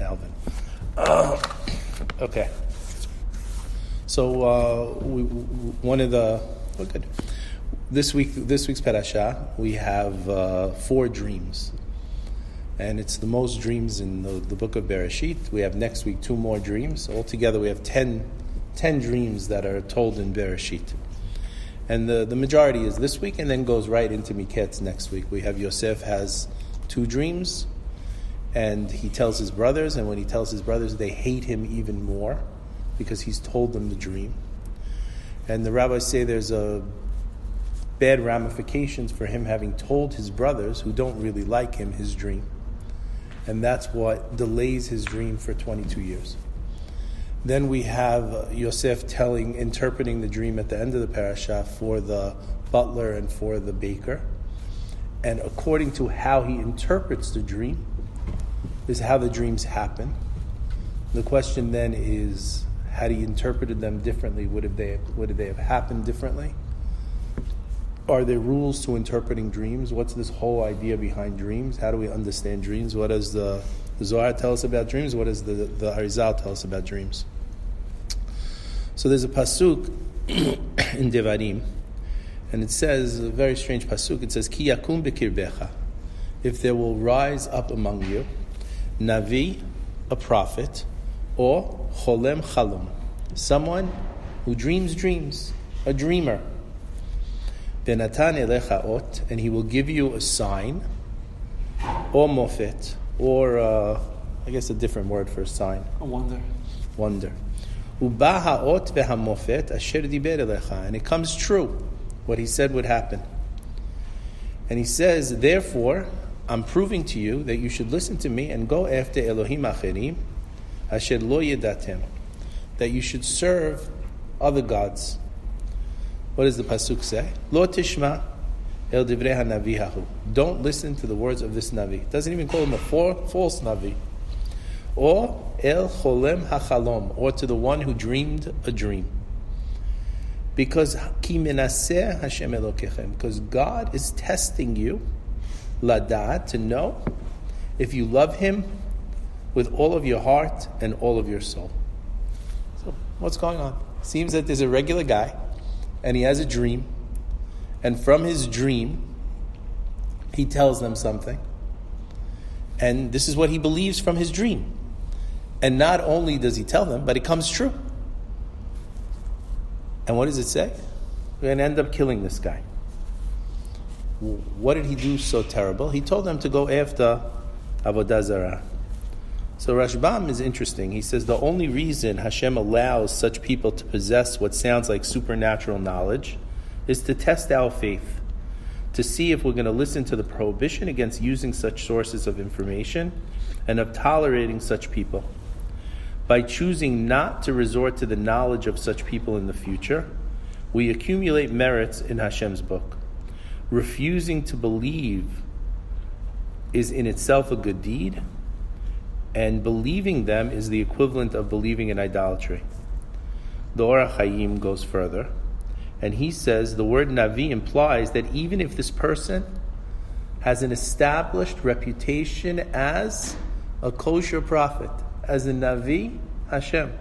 Alvin. Uh, okay. So uh, we, one of the oh good. This week, this week's parasha, we have uh, four dreams, and it's the most dreams in the, the, book of Bereshit. We have next week two more dreams. Altogether, we have ten, 10 dreams that are told in Bereshit. And the, the majority is this week, and then goes right into Miketz next week. We have Yosef has two dreams, and he tells his brothers, and when he tells his brothers, they hate him even more because he's told them the dream. And the rabbis say there's a bad ramifications for him having told his brothers, who don't really like him, his dream. And that's what delays his dream for 22 years. Then we have Yosef telling, interpreting the dream at the end of the parasha for the butler and for the baker. And according to how he interprets the dream, is how the dreams happen. The question then is, had he interpreted them differently, would have they would they have happened differently? Are there rules to interpreting dreams? What's this whole idea behind dreams? How do we understand dreams? What does the, the Zohar tell us about dreams? What does the, the Arizal tell us about dreams? So there's a pasuk in Devarim, and it says a very strange pasuk. It says, "Ki yakum bekirbecha," if there will rise up among you, navi, a prophet, or cholem chalom, someone who dreams dreams, a dreamer. Benatan elecha ot, and he will give you a sign, or mofet, or uh, I guess a different word for a sign. A wonder. Wonder. Ubaha ot vehamofet asher diber elecha, and it comes true what he said would happen. And he says, therefore, I'm proving to you that you should listen to me and go after Elohim acherim, asher lo yedatem, that you should serve other gods what does the pasuk say? Lo tishma el divrei hanavi Don't listen to the words of this navi. It doesn't even call him a false navi. Or el cholem hachalom, or to the one who dreamed a dream. Because ki Hashem elokechem. Because God is testing you, ladat, to know if you love Him with all of your heart and all of your soul. So, what's going on? Seems that there's a regular guy and he has a dream, and from his dream, he tells them something. And this is what he believes from his dream. And not only does he tell them, but it comes true. And what does it say? We're going to end up killing this guy. What did he do so terrible? He told them to go after Avodah Zarah. So Rashbam is interesting. He says the only reason Hashem allows such people to possess what sounds like supernatural knowledge is to test our faith, to see if we're going to listen to the prohibition against using such sources of information and of tolerating such people. By choosing not to resort to the knowledge of such people in the future, we accumulate merits in Hashem's book. Refusing to believe is in itself a good deed and believing them is the equivalent of believing in idolatry. The Or HaChaim goes further, and he says the word Navi implies that even if this person has an established reputation as a kosher prophet, as a Navi, Hashem,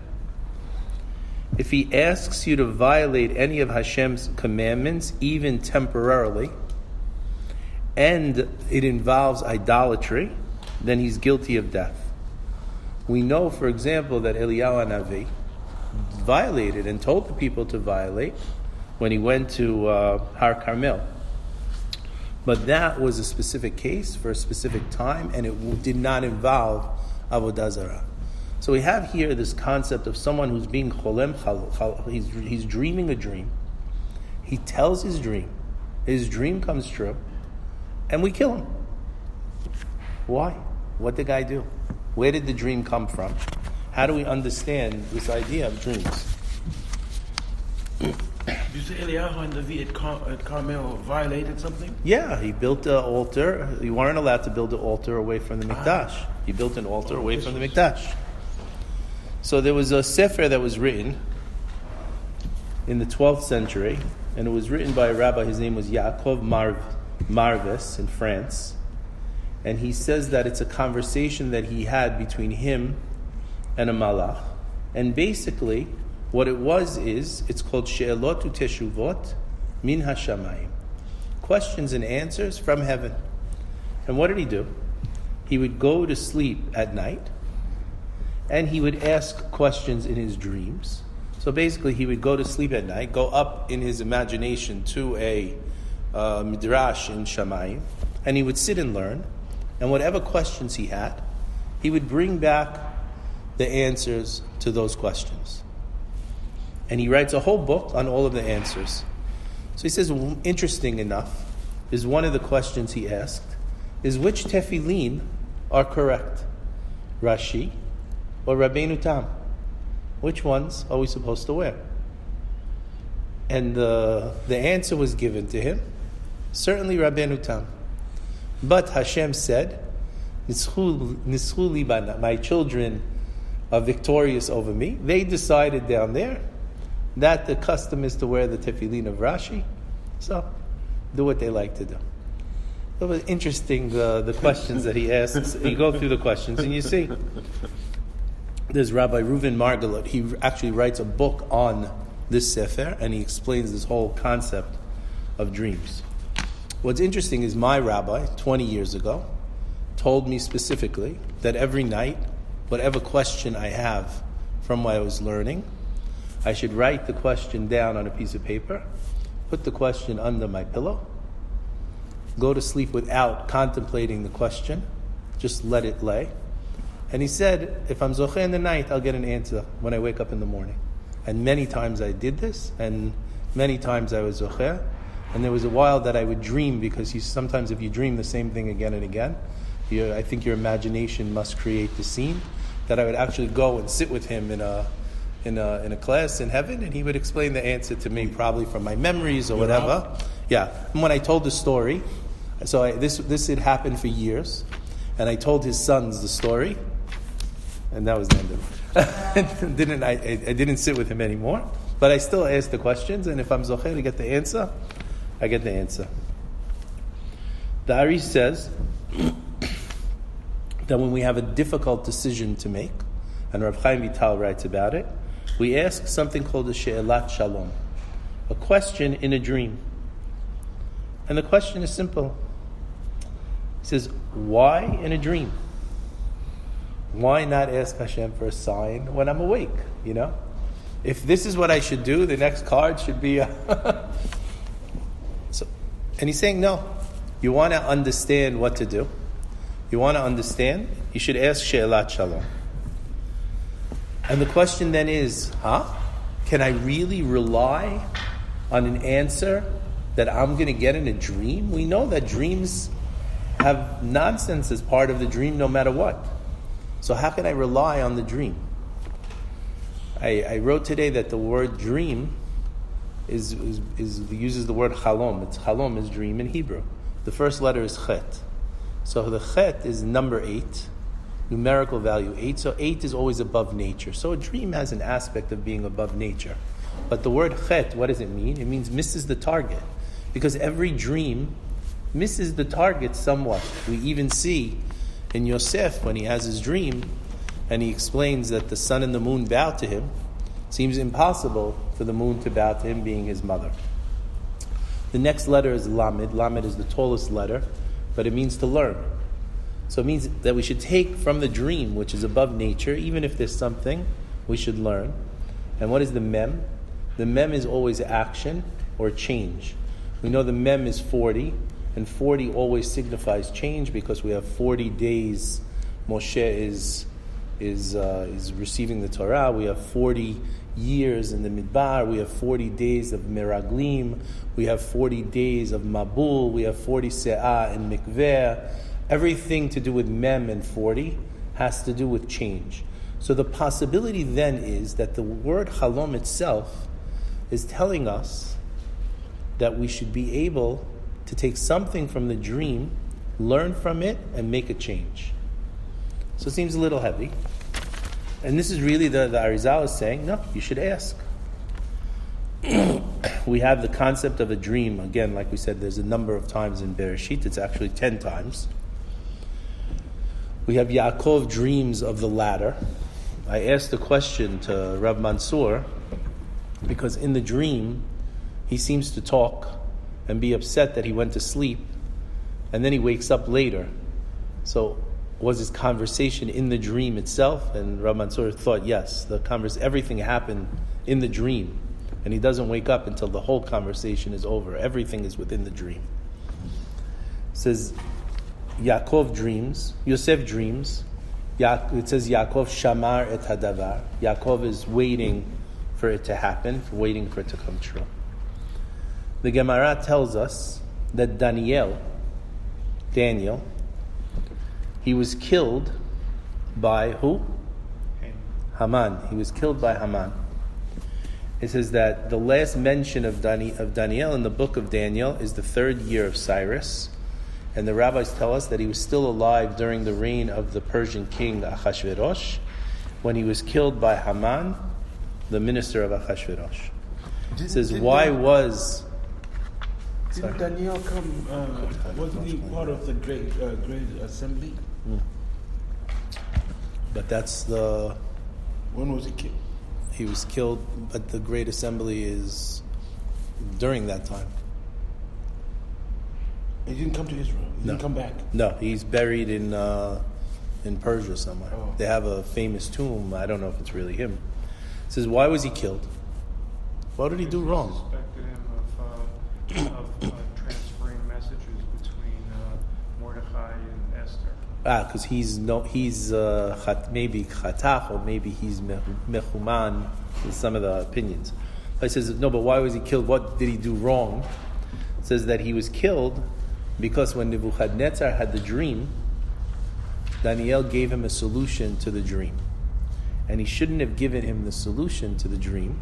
if he asks you to violate any of Hashem's commandments, even temporarily, and it involves idolatry, then he's guilty of death. We know, for example, that Eliyahu Navi violated and told the people to violate when he went to uh, Har Carmel. But that was a specific case for a specific time, and it did not involve Avodah Zarah. So we have here this concept of someone who's being cholem chal, he's, he's dreaming a dream. He tells his dream. His dream comes true, and we kill him. Why? What did the guy do? Where did the dream come from? How do we understand this idea of dreams? You say Eliyahu and David at, Car- at Carmel violated something? Yeah, he built an altar. You weren't allowed to build an altar away from the Mikdash. Ah. He built an altar away from the Mikdash. So there was a sefer that was written in the 12th century, and it was written by a rabbi. His name was Yaakov Marv, Marvis in France and he says that it's a conversation that he had between him and a malach. And basically, what it was is, it's called She'elot Teshuvot Min Hashamayim. Questions and answers from heaven. And what did he do? He would go to sleep at night, and he would ask questions in his dreams. So basically, he would go to sleep at night, go up in his imagination to a uh, midrash in Shamayim, and he would sit and learn. And whatever questions he had, he would bring back the answers to those questions. And he writes a whole book on all of the answers. So he says, interesting enough, is one of the questions he asked, is which tefillin are correct? Rashi or Rabbeinu Tam? Which ones are we supposed to wear? And the, the answer was given to him, certainly Rabbeinu Tam. But Hashem said, Nischu my children are victorious over me. They decided down there that the custom is to wear the tefillin of Rashi. So, do what they like to do. It was interesting uh, the questions that he asks. you go through the questions and you see. There's Rabbi Reuven Margalit. He actually writes a book on this sefer and he explains this whole concept of dreams. What's interesting is my rabbi, 20 years ago, told me specifically that every night, whatever question I have from what I was learning, I should write the question down on a piece of paper, put the question under my pillow, go to sleep without contemplating the question, just let it lay. And he said, if I'm zoche in the night, I'll get an answer when I wake up in the morning. And many times I did this, and many times I was zoche. And there was a while that I would dream because he, sometimes if you dream the same thing again and again, you, I think your imagination must create the scene. That I would actually go and sit with him in a in a, in a class in heaven, and he would explain the answer to me, probably from my memories or whatever. Yeah. And when I told the story, so I, this this had happened for years, and I told his sons the story, and that was the end of it. didn't I, I, didn't sit with him anymore, but I still ask the questions, and if I'm zocher to get the answer, I get the answer. The Ari says that when we have a difficult decision to make, and Rav Chaim Vital writes about it, we ask something called a she'elat shalom, a question in a dream. And the question is simple. He says, why in a dream? Why not ask Hashem for a sign when I'm awake? You know? If this is what I should do, the next card should be. A uh, so, and he's saying, no. You want to understand what to do. You want to understand? You should ask She'elat Shalom. And the question then is, huh? Can I really rely on an answer that I'm going to get in a dream? We know that dreams have nonsense as part of the dream no matter what. So, how can I rely on the dream? I, I wrote today that the word dream is, is, is, uses the word halom. It's halom is dream in Hebrew. The first letter is chet. So the chet is number eight numerical value 8. So 8 is always above nature. So a dream has an aspect of being above nature. But the word chet, what does it mean? It means misses the target. Because every dream misses the target somewhat. We even see in Yosef when he has his dream and he explains that the sun and the moon bow to him, seems impossible for the moon to bow to him being his mother. The next letter is Lamed. Lamed is the tallest letter, but it means to learn. So it means that we should take from the dream, which is above nature, even if there's something we should learn. And what is the mem? The mem is always action or change. We know the mem is 40, and 40 always signifies change because we have 40 days. Moshe is, is, uh, is receiving the Torah. We have 40 years in the Midbar. We have 40 days of Miraglim. We have 40 days of Mabul. We have 40 Se'ah in Mikveh everything to do with mem and 40 has to do with change. So the possibility then is that the word halom itself is telling us that we should be able to take something from the dream, learn from it, and make a change. So it seems a little heavy. And this is really the, the Arizal is saying, no, you should ask. we have the concept of a dream. Again, like we said, there's a number of times in Bereshit. It's actually 10 times. We have Yaakov dreams of the ladder. I asked the question to Rav Mansour because in the dream he seems to talk and be upset that he went to sleep and then he wakes up later. So was his conversation in the dream itself? And Rav Mansour thought yes, the converse, everything happened in the dream, and he doesn't wake up until the whole conversation is over. Everything is within the dream. It says Yaakov dreams, Yosef dreams. It says Yaakov shamar et hadavar. Yaakov is waiting for it to happen, waiting for it to come true. The Gemara tells us that Daniel, Daniel, he was killed by who? Haman. He was killed by Haman. It says that the last mention of, of Daniel in the book of Daniel is the third year of Cyrus. And the rabbis tell us that he was still alive during the reign of the Persian king Achashverosh when he was killed by Haman, the minister of Achashverosh. It says, why was. Didn't Daniel come, uh, wasn't he part of the great, uh, great assembly? Mm. But that's the. When was he killed? He was killed, but the Great Assembly is during that time. He didn't come to Israel. He no. didn't come back. No, he's buried in uh, in Persia somewhere. Oh. They have a famous tomb. I don't know if it's really him. It says, why was he killed? What did he do wrong? Suspected him of, uh, of uh, transferring messages between uh, Mordechai and Esther. Ah, because he's no, he's uh, maybe chatach or maybe he's Memuchan. Some of the opinions. He says no, but why was he killed? What did he do wrong? It says that he was killed because when Nebuchadnezzar had the dream, Daniel gave him a solution to the dream. And he shouldn't have given him the solution to the dream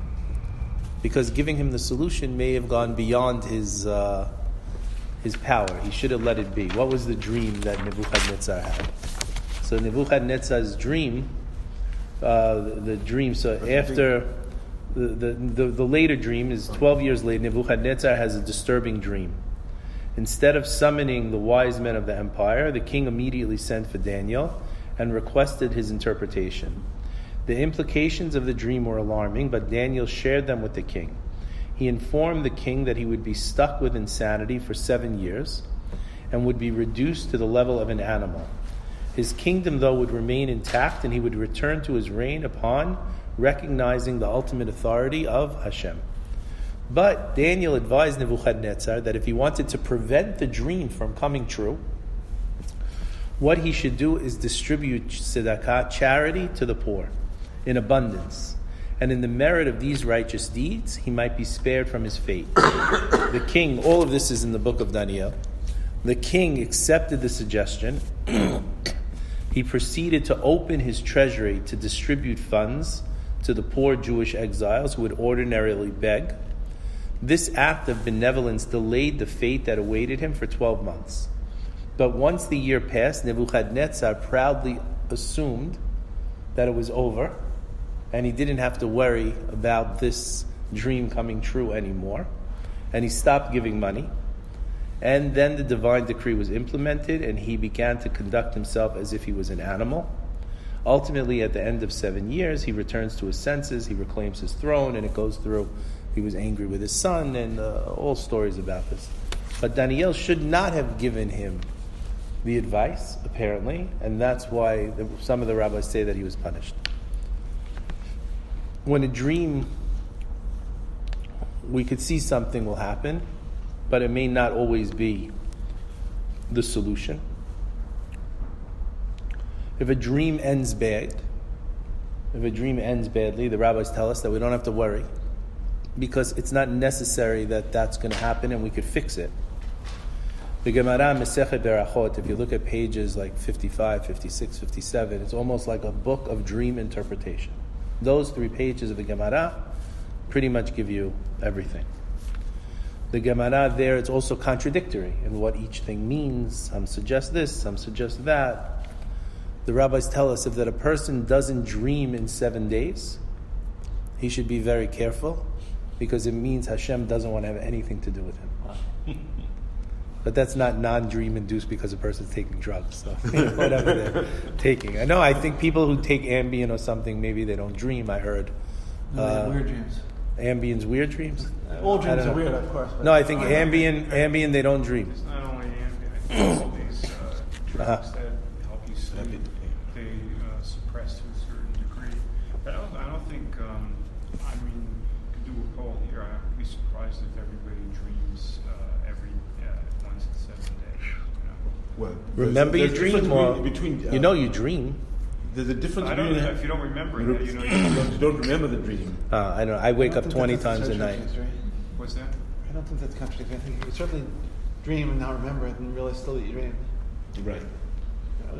because giving him the solution may have gone beyond his, uh, his power. He should have let it be. What was the dream that Nebuchadnezzar had? So Nebuchadnezzar's dream, uh, the, the dream, so after the, the, the, the later dream is 12 years later, Nebuchadnezzar has a disturbing dream. Instead of summoning the wise men of the empire, the king immediately sent for Daniel and requested his interpretation. The implications of the dream were alarming, but Daniel shared them with the king. He informed the king that he would be stuck with insanity for seven years and would be reduced to the level of an animal. His kingdom, though, would remain intact and he would return to his reign upon recognizing the ultimate authority of Hashem. But Daniel advised Nebuchadnezzar that if he wanted to prevent the dream from coming true, what he should do is distribute tzedakah, charity, to the poor in abundance. And in the merit of these righteous deeds, he might be spared from his fate. the king, all of this is in the book of Daniel. The king accepted the suggestion. he proceeded to open his treasury to distribute funds to the poor Jewish exiles who would ordinarily beg. This act of benevolence delayed the fate that awaited him for 12 months. But once the year passed, Nebuchadnezzar proudly assumed that it was over, and he didn't have to worry about this dream coming true anymore. And he stopped giving money. And then the divine decree was implemented, and he began to conduct himself as if he was an animal. Ultimately, at the end of seven years, he returns to his senses, he reclaims his throne, and it goes through he was angry with his son, and uh, all stories about this. But Daniel should not have given him the advice, apparently, and that's why some of the rabbis say that he was punished. When a dream, we could see something will happen, but it may not always be the solution. If a dream ends bad, if a dream ends badly, the rabbis tell us that we don't have to worry because it's not necessary that that's going to happen and we could fix it. The Gemara Masechet Berachot, if you look at pages like 55, 56, 57, it's almost like a book of dream interpretation. Those three pages of the Gemara pretty much give you everything. The Gemara there, it's also contradictory in what each thing means. Some suggest this, some suggest that. The rabbis tell us if that a person doesn't dream in seven days, he should be very careful because it means Hashem doesn't want to have anything to do with him. But that's not non-dream induced because a person's taking drugs. So whatever they're taking. I know. I think people who take Ambien or something, maybe they don't dream. I heard. No, they Uh, weird dreams. Ambien's weird dreams. All dreams are know. weird, of course. but- No, I think Ambien, Ambien, they don't dream. It's not only Ambien, I think all these uh, drugs Uh-huh. that help you sleep, they uh, suppress to a certain degree. But I don't, I don't think, um, I mean, you could do a poll here. I would be surprised if everybody dreams uh, every uh, once in seven days. You know? Well, Remember your dream, difference or between, between, uh, you know you dream. There's a difference I don't between know if you don't remember you it, you know. don't, You, you don't remember the dream. Uh, I don't. I wake I up twenty times a night. right? what's that? I don't think that's contradictory. I think you certainly dream and not remember it and realize still that you dreamed. Right.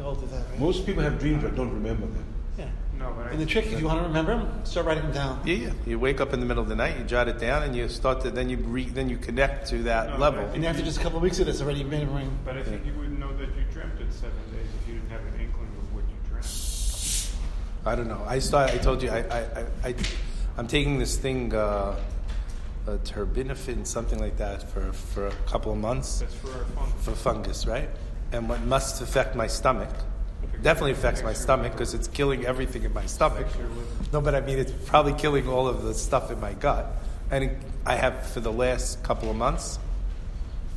All do that, right? Most people have dreams but don't remember them. yeah. No, but I And the trick, if you want to remember them, start writing them down. Yeah, yeah. You wake up in the middle of the night, you jot it down, and you start to then you re, then you connect to that No, level. And after just a couple of weeks of this, already remembering. But I think you wouldn't know that you dreamt it seven days if you didn't have an inkling of what you dreamt. I don't know. I start. I told you. I. I. I, I'm taking this thing, uh, a terbinafine, something like that, for for a couple of months That's for our fun. for fungus, right? And what must affect my stomach definitely affects my stomach because it's killing everything in my stomach. Affects your liver. No, but I mean it's probably killing all of the stuff in my gut. And I have for the last couple of months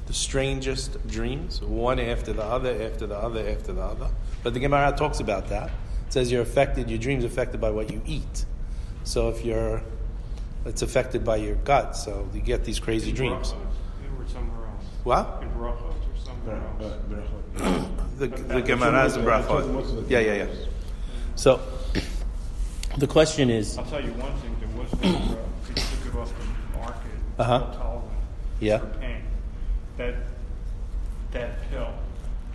the strangest dreams, one after the other, after the other, after the other. But the Gemara talks about that. It says you're affected, your dreams affected by what you eat. So if you're, it's affected by your gut. So you get these crazy In dreams. Brachos, Or somewhere else. What? In Brachos or somewhere Right, else. right, right. The, the Gemara is in Brachot. Yeah, yeah, yeah. So the question is, I'll tell you one thing, there was no drug, took it off the market, Uh-huh. Yeah. For pain. That, that pill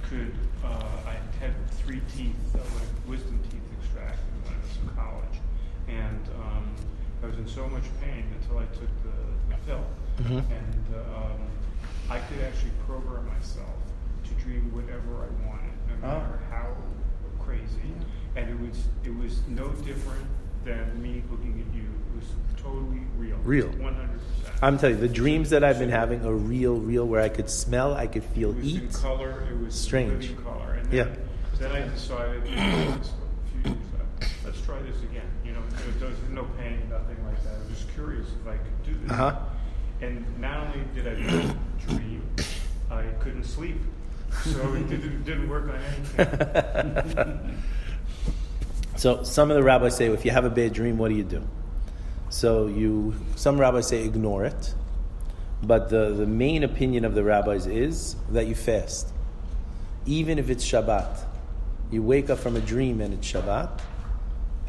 could, uh, I had three teeth, uh, like wisdom teeth extracted when I was in college. And, um, I was in so much pain until I took the, the pill. Mhm. And, um, I could actually program myself to dream whatever I wanted, no Oh. matter how crazy. And it was, it was no different than me looking at you. Was totally real. Real. One hundred percent. I'm telling you, the dreams that I've been having are real, real, where I could smell, I could feel, It was in eat. color. It was Strange. color. And Yeah. then, then I decided, let's, a few years back, let's try this again. You know, there was no pain, nothing like that. I was just curious if I could do this. Uh-huh. And not only did I dream, I couldn't sleep. So it didn't, didn't work on anything. So some of the rabbis say, if you have a bad dream, what do you do? So you, some rabbis say ignore it, but the, the main opinion of the rabbis is that you fast, even if it's Shabbat. You wake up from a dream and it's Shabbat,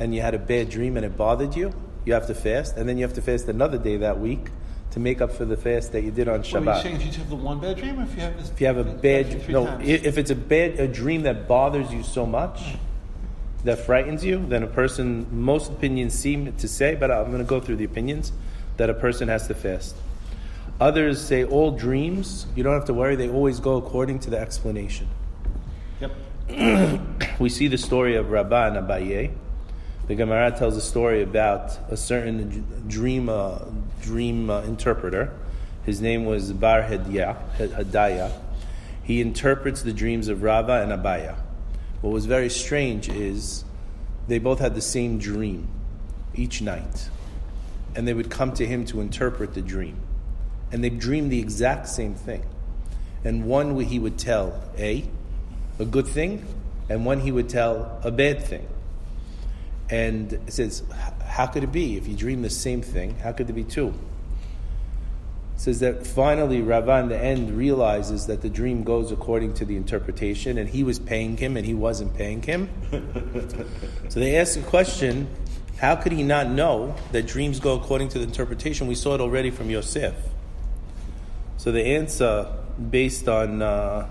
and you had a bad dream and it bothered you, you have to fast, and then you have to fast another day that week to make up for the fast that you did on What are you Shabbat. saying? If you have the one bad dream, or if you have this? If you have a bad, three no, times? if it's a bad a dream that bothers you so much, that frightens you, then a person, most opinions seem to say, but I'm going to go through the opinions, that a person has to fast. Others say all dreams, you don't have to worry, they always go according to the explanation. Yep. We see the story of Rava and Abaye. The Gemara tells a story about a certain dream, uh, dream uh, interpreter. His name was Bar Hadya, Hadaya. He interprets the dreams of Rava and Abaya. What was very strange is they both had the same dream each night. And they would come to him to interpret the dream. And they dreamed the exact same thing. And one he would tell A, a good thing, and one he would tell a bad thing. And it says, how could it be? If you dream the same thing, how could there be two? Says that finally Rava in the end realizes that the dream goes according to the interpretation, and he was paying him and he wasn't paying him. so they ask the question, how could he not know that dreams go according to the interpretation? We saw it already from Yosef. So the answer, based on uh,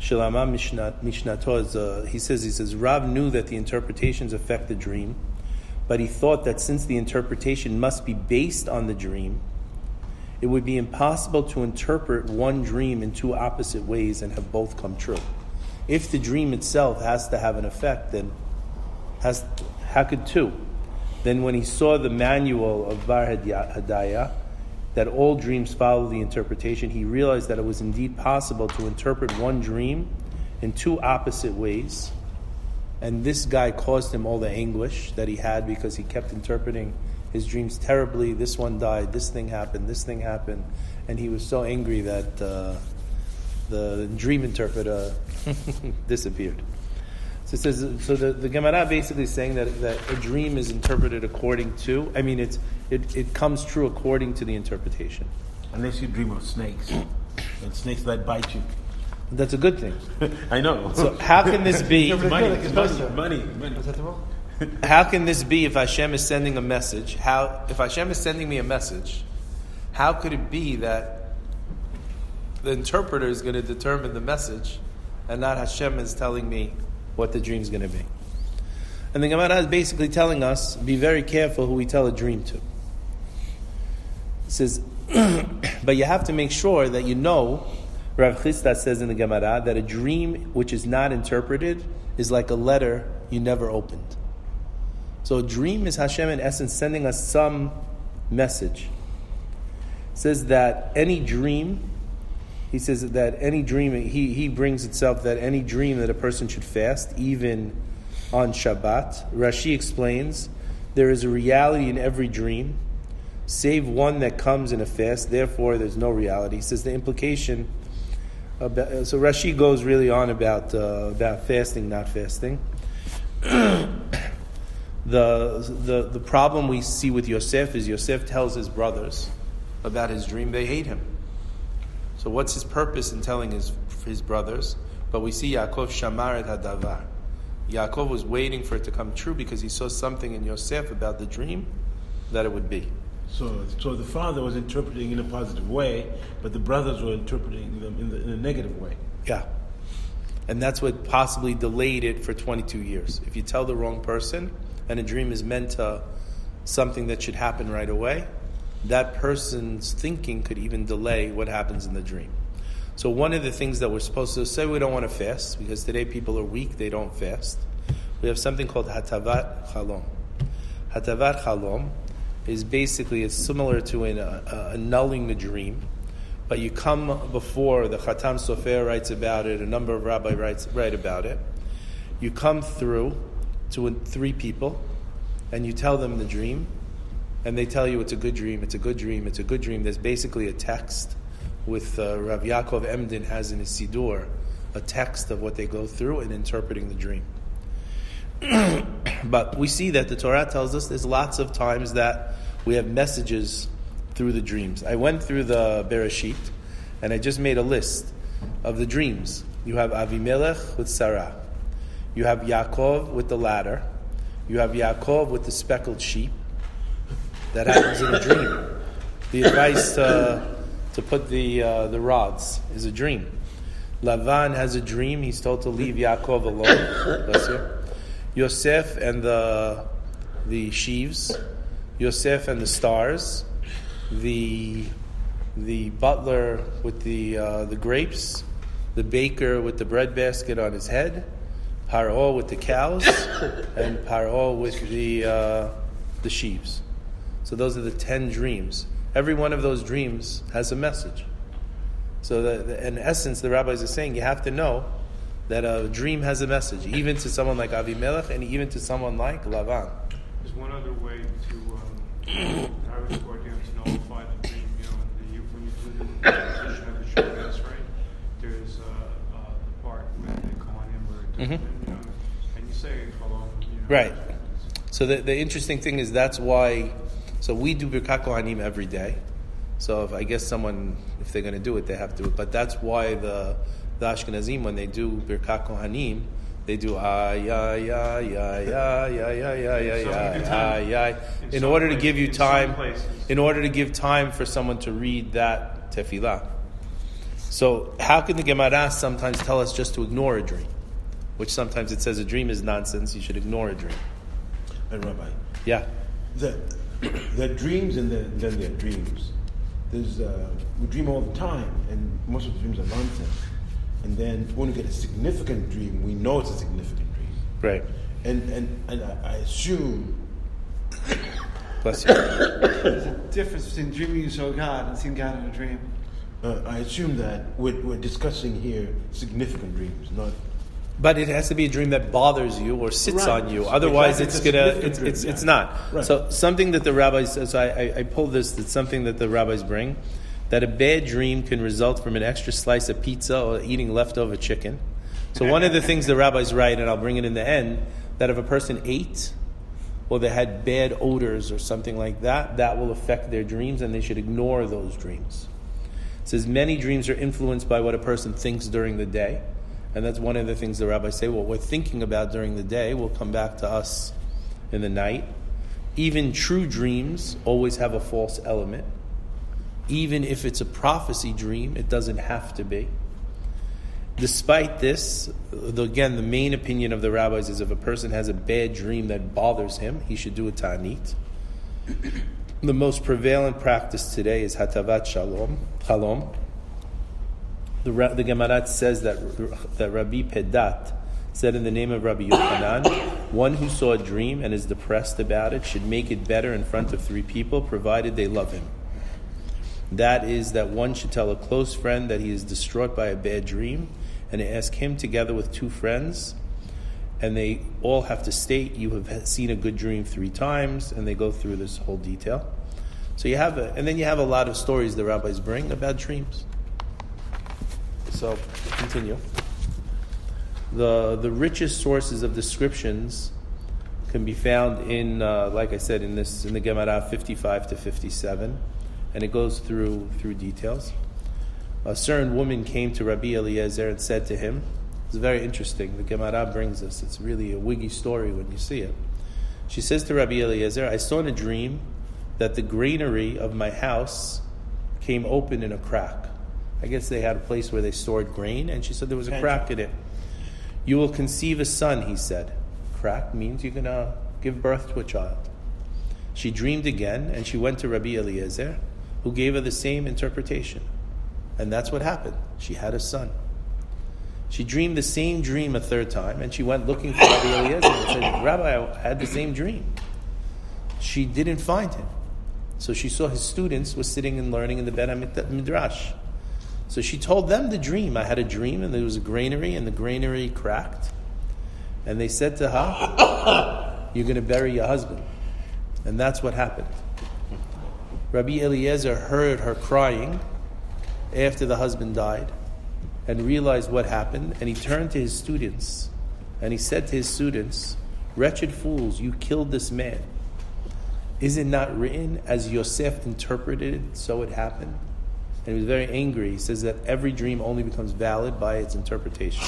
Mishnat, Mishnato, is, uh, he says, he says, Rav knew that the interpretations affect the dream, but he thought that since the interpretation must be based on the dream, it would be impossible to interpret one dream in two opposite ways and have both come true. If the dream itself has to have an effect, then has how could two? Then when he saw the manual of Bar Hadaya, that all dreams follow the interpretation, he realized that it was indeed possible to interpret one dream in two opposite ways. And this guy caused him all the anguish that he had because he kept interpreting his dreams terribly. This one died, this thing happened, this thing happened. And he was so angry that uh, the dream interpreter disappeared. So it says, so the, the Gemara basically saying that, that a dream is interpreted according to, I mean, it's, it, it comes true according to the interpretation. Unless you dream of snakes. and snakes that bite you. That's a good thing. I know. So how can this be? money, Like money, supposed to. money, money. How can this be if Hashem is sending a message? How if Hashem is sending me a message, how could it be that the interpreter is going to determine the message and not Hashem is telling me what the dream is going to be? And the Gemara is basically telling us be very careful who we tell a dream to. It says, but you have to make sure that you know, Rav Chisda says in the Gemara, that a dream which is not interpreted is like a letter you never opened. So a dream is Hashem in essence sending us some message. It says that any dream, he says that any dream, he, he brings itself that any dream that a person should fast, even on Shabbat. Rashi explains there is a reality in every dream, save one that comes in a fast, therefore there's no reality. He says the implication, about, so Rashi goes really on about, uh, about fasting, not fasting. the, the, the problem we see with Yosef is Yosef tells his brothers about his dream, they hate him. So what's his purpose in telling his, his brothers? But we see Yaakov shamar et hadavar. Yaakov was waiting for it to come true because he saw something in Yosef about the dream that it would be. So, so the father was interpreting in a positive way, but the brothers were interpreting them in, the, in a negative way. Yeah. And that's what possibly delayed it for 22 years. If you tell the wrong person and a dream is meant to something that should happen right away, that person's thinking could even delay what happens in the dream. So one of the things that we're supposed to say we don't want to fast because today people are weak, they don't fast. We have something called hatavat chalom. Hatavat chalom is basically it's similar to an, uh, annulling the dream, but you come before the Khatam Sofer writes about it, a number of rabbis write about it. You come through to three people, and you tell them the dream, and they tell you it's a good dream, it's a good dream, it's a good dream. There's basically a text with uh, Rav Yaakov Emden has in his Siddur a text of what they go through in interpreting the dream. but we see that the Torah tells us there's lots of times that we have messages through the dreams. I went through the Bereshit and I just made a list of the dreams. You have Avimelech with Sarah. You have Yaakov with the ladder. You have Yaakov with the speckled sheep. That happens in a dream. The advice to, to put the, uh, the rods is a dream. Lavan has a dream. He's told to leave Yaakov alone. Bless you. Yosef and the, the sheaves. Yosef and the stars. The, the butler with the, uh, the grapes. The baker with the bread basket on his head. Paro with the cows. and Paro with the, uh, the sheaves. So those are the ten dreams. Every one of those dreams has a message. So that, in essence, the rabbis are saying you have to know that a dream has a message, even to someone like Avimelech and even to someone like Lavan. There's one other way to um, Court, you know, to nullify the dream. You know, the, when you do the position of the Shabbat, right? There's uh, uh, the part where they call him or Mhm. you know, and you say hello. You know, Right. So the, the interesting thing is that's why. So we do Birkat Kohanim every day. So if I guess someone, if they're going to do it, they have to. But that's why the the Ashkenazim when they do Birkat Kohanim, they do ay ay ay ay ay ay ay ay ay ay do ay time. In in order to give you time, in order to give time for someone to read that tefillah. So how can the Gemara sometimes tell us just to ignore a dream? Which sometimes it says a dream is nonsense. You should ignore a dream. And Rabbi, Yeah. the, the dreams and the, then their dreams. There's, uh, we dream all the time, and most of the dreams are nonsense. And then when we get a significant dream, we know it's a significant dream. Right. And, and, and I, I assume Bless you. There's a difference between dreaming you saw God and seeing God in a dream. Uh, I assume that we're, we're discussing here significant dreams, not. But it has to be a dream that bothers you or sits Right. on you. Otherwise, Exactly. it's It's gonna it's dream, it's, yeah. it's not. Right. So something that the rabbis. So I, I, I pulled this. That's something that the rabbis bring. That a bad dream can result from an extra slice of pizza or eating leftover chicken. So one of the things the rabbis write, and I'll bring it in the end, that if a person ate or they had bad odors or something like that, that will affect their dreams, and they should ignore those dreams. It says many dreams are influenced by what a person thinks during the day. And that's one of the things the rabbis say, what we're thinking about during the day will come back to us in the night. Even true dreams always have a false element. Even if it's a prophecy dream, it doesn't have to be. Despite this, the, again, the main opinion of the rabbis is if a person has a bad dream that bothers him, he should do a ta'anit. The most prevalent practice today is hatavat shalom, halom. The, the Gemarat says that, that Rabbi Pedat said in the name of Rabbi Yochanan, one who saw a dream and is depressed about it should make it better in front of three people, provided they love him. That is, that one should tell a close friend that he is distraught by a bad dream, and ask him together with two friends, and they all have to state, You have seen a good dream three times, and they go through this whole detail. So you have, a, and then you have a lot of stories the rabbis bring about dreams. So continue. The the richest sources of descriptions can be found in, uh, like I said, in this in the Gemara fifty five to fifty seven, and it goes through through details. A certain woman came to Rabbi Eliezer and said to him, "It's very interesting. The Gemara brings us. It's really a wiggy story when you see it." She says to Rabbi Eliezer, "I saw in a dream that the granary of my house came open in a crack. I guess they had a place where they stored grain, and she said there was a crack in it. You will conceive a son," he said. Crack means you're gonna give birth to a child. She dreamed again, and she went to Rabbi Eliezer, who gave her the same interpretation. And that's what happened. She had a son. She dreamed the same dream a third time, and she went looking for Rabbi Eliezer and said, Rabbi, I had the same dream. She didn't find him. So she saw his students were sitting and learning in the Bet Midrash. So she told them the dream. I had a dream, and there was a granary, and the granary cracked. And they said to her, You're going to bury your husband. And that's what happened. Rabbi Eliezer heard her crying after the husband died and realized what happened, and he turned to his students and he said to his students, Wretched fools, you killed this man. Is it not written as Yosef interpreted it, so it happened? And he was very angry. He says that every dream only becomes valid by its interpretation.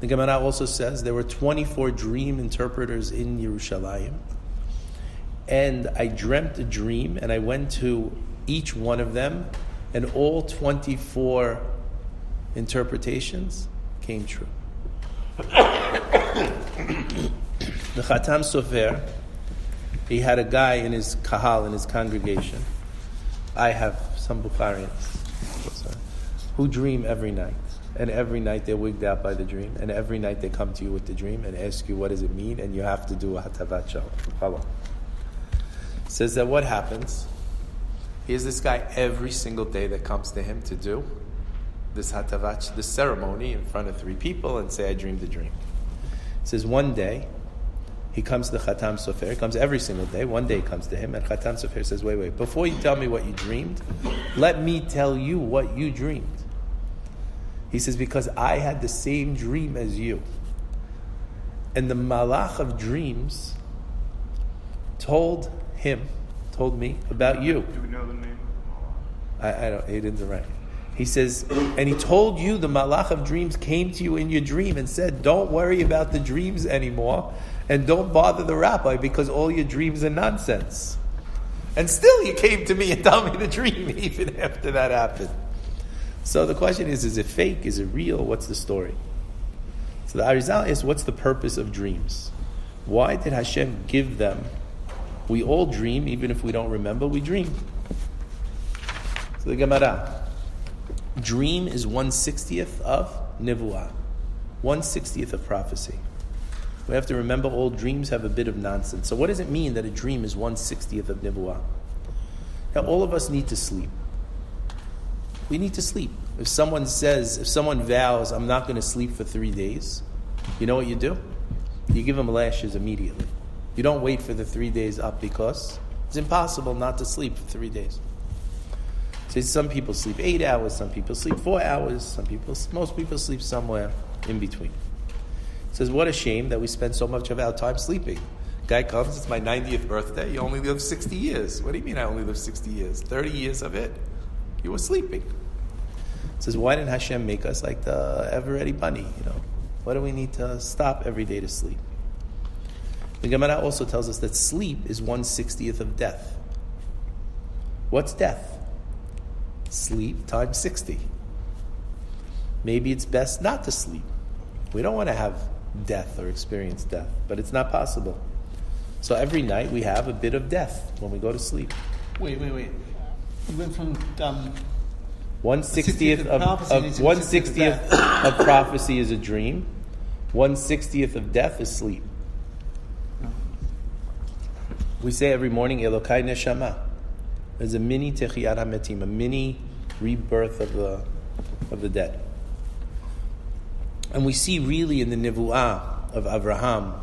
The Gemara also says there were 24 dream interpreters in Yerushalayim. And I dreamt a dream, and I went to each one of them, and all 24 interpretations came true. the Khatam Sofer, he had a guy in his kahal, in his congregation. I have Bukharians who dream every night. And every night they're wigged out by the dream. And every night they come to you with the dream and ask you, what does it mean? And you have to do a hatavat shalom. Says that what happens? Here's this guy every single day that comes to him to do this hatavach, this ceremony in front of three people and say, I dreamed a dream. Says one day, he comes to the Khatam Sofer. He comes every single day. One day he comes to him, and Khatam Sofer says, Wait, wait, before you tell me what you dreamed, let me tell you what you dreamed. He says, Because I had the same dream as you. And the Malach of dreams told him, told me about you. Do we know the name of the I, I don't, he didn't write. He says, and he told you the Malach of dreams came to you in your dream and said, Don't worry about the dreams anymore and don't bother the rabbi because all your dreams are nonsense. And still you came to me and told me the dream even after that happened. So the question is, is it fake? Is it real? What's the story? So the Arizal is, what's the purpose of dreams? Why did Hashem give them? We all dream, even if we don't remember, we dream. So the Gemara. Dream is one sixtieth of nivuah, one sixtieth of prophecy. We have to remember all dreams have a bit of nonsense. So, what does it mean that a dream is 160th of Nibuah? Now, all of us need to sleep. We need to sleep. If someone says, if someone vows, I'm not going to sleep for three days, you know what you do? You give them lashes immediately. You don't wait for the three days up because it's impossible not to sleep for three days. So some people sleep eight hours, some people sleep four hours, some people, most people sleep somewhere in between. Says, what a shame that we spend so much of our time sleeping. Guy comes, it's my 90th birthday, you only live 60 years. What do you mean I only live 60 years? 30 years of it, you were sleeping. Says, why didn't Hashem make us like the ever ready bunny, you know? Why do we need to stop every day to sleep? The Gemara also tells us that sleep is 160th of death. What's death? Sleep times 60. Maybe it's best not to sleep. We don't want to have death or experience death, but it's not possible. So every night we have a bit of death when we go to sleep. Wait, wait, wait. You went from um, One sixtieth of, of one sixtieth of prophecy is a dream. One sixtieth of death is sleep. We say every morning Elokai Neshama. There's a mini Techiyat HaMetim, a mini rebirth of the of the dead. And we see really in the Nivu'ah of Abraham,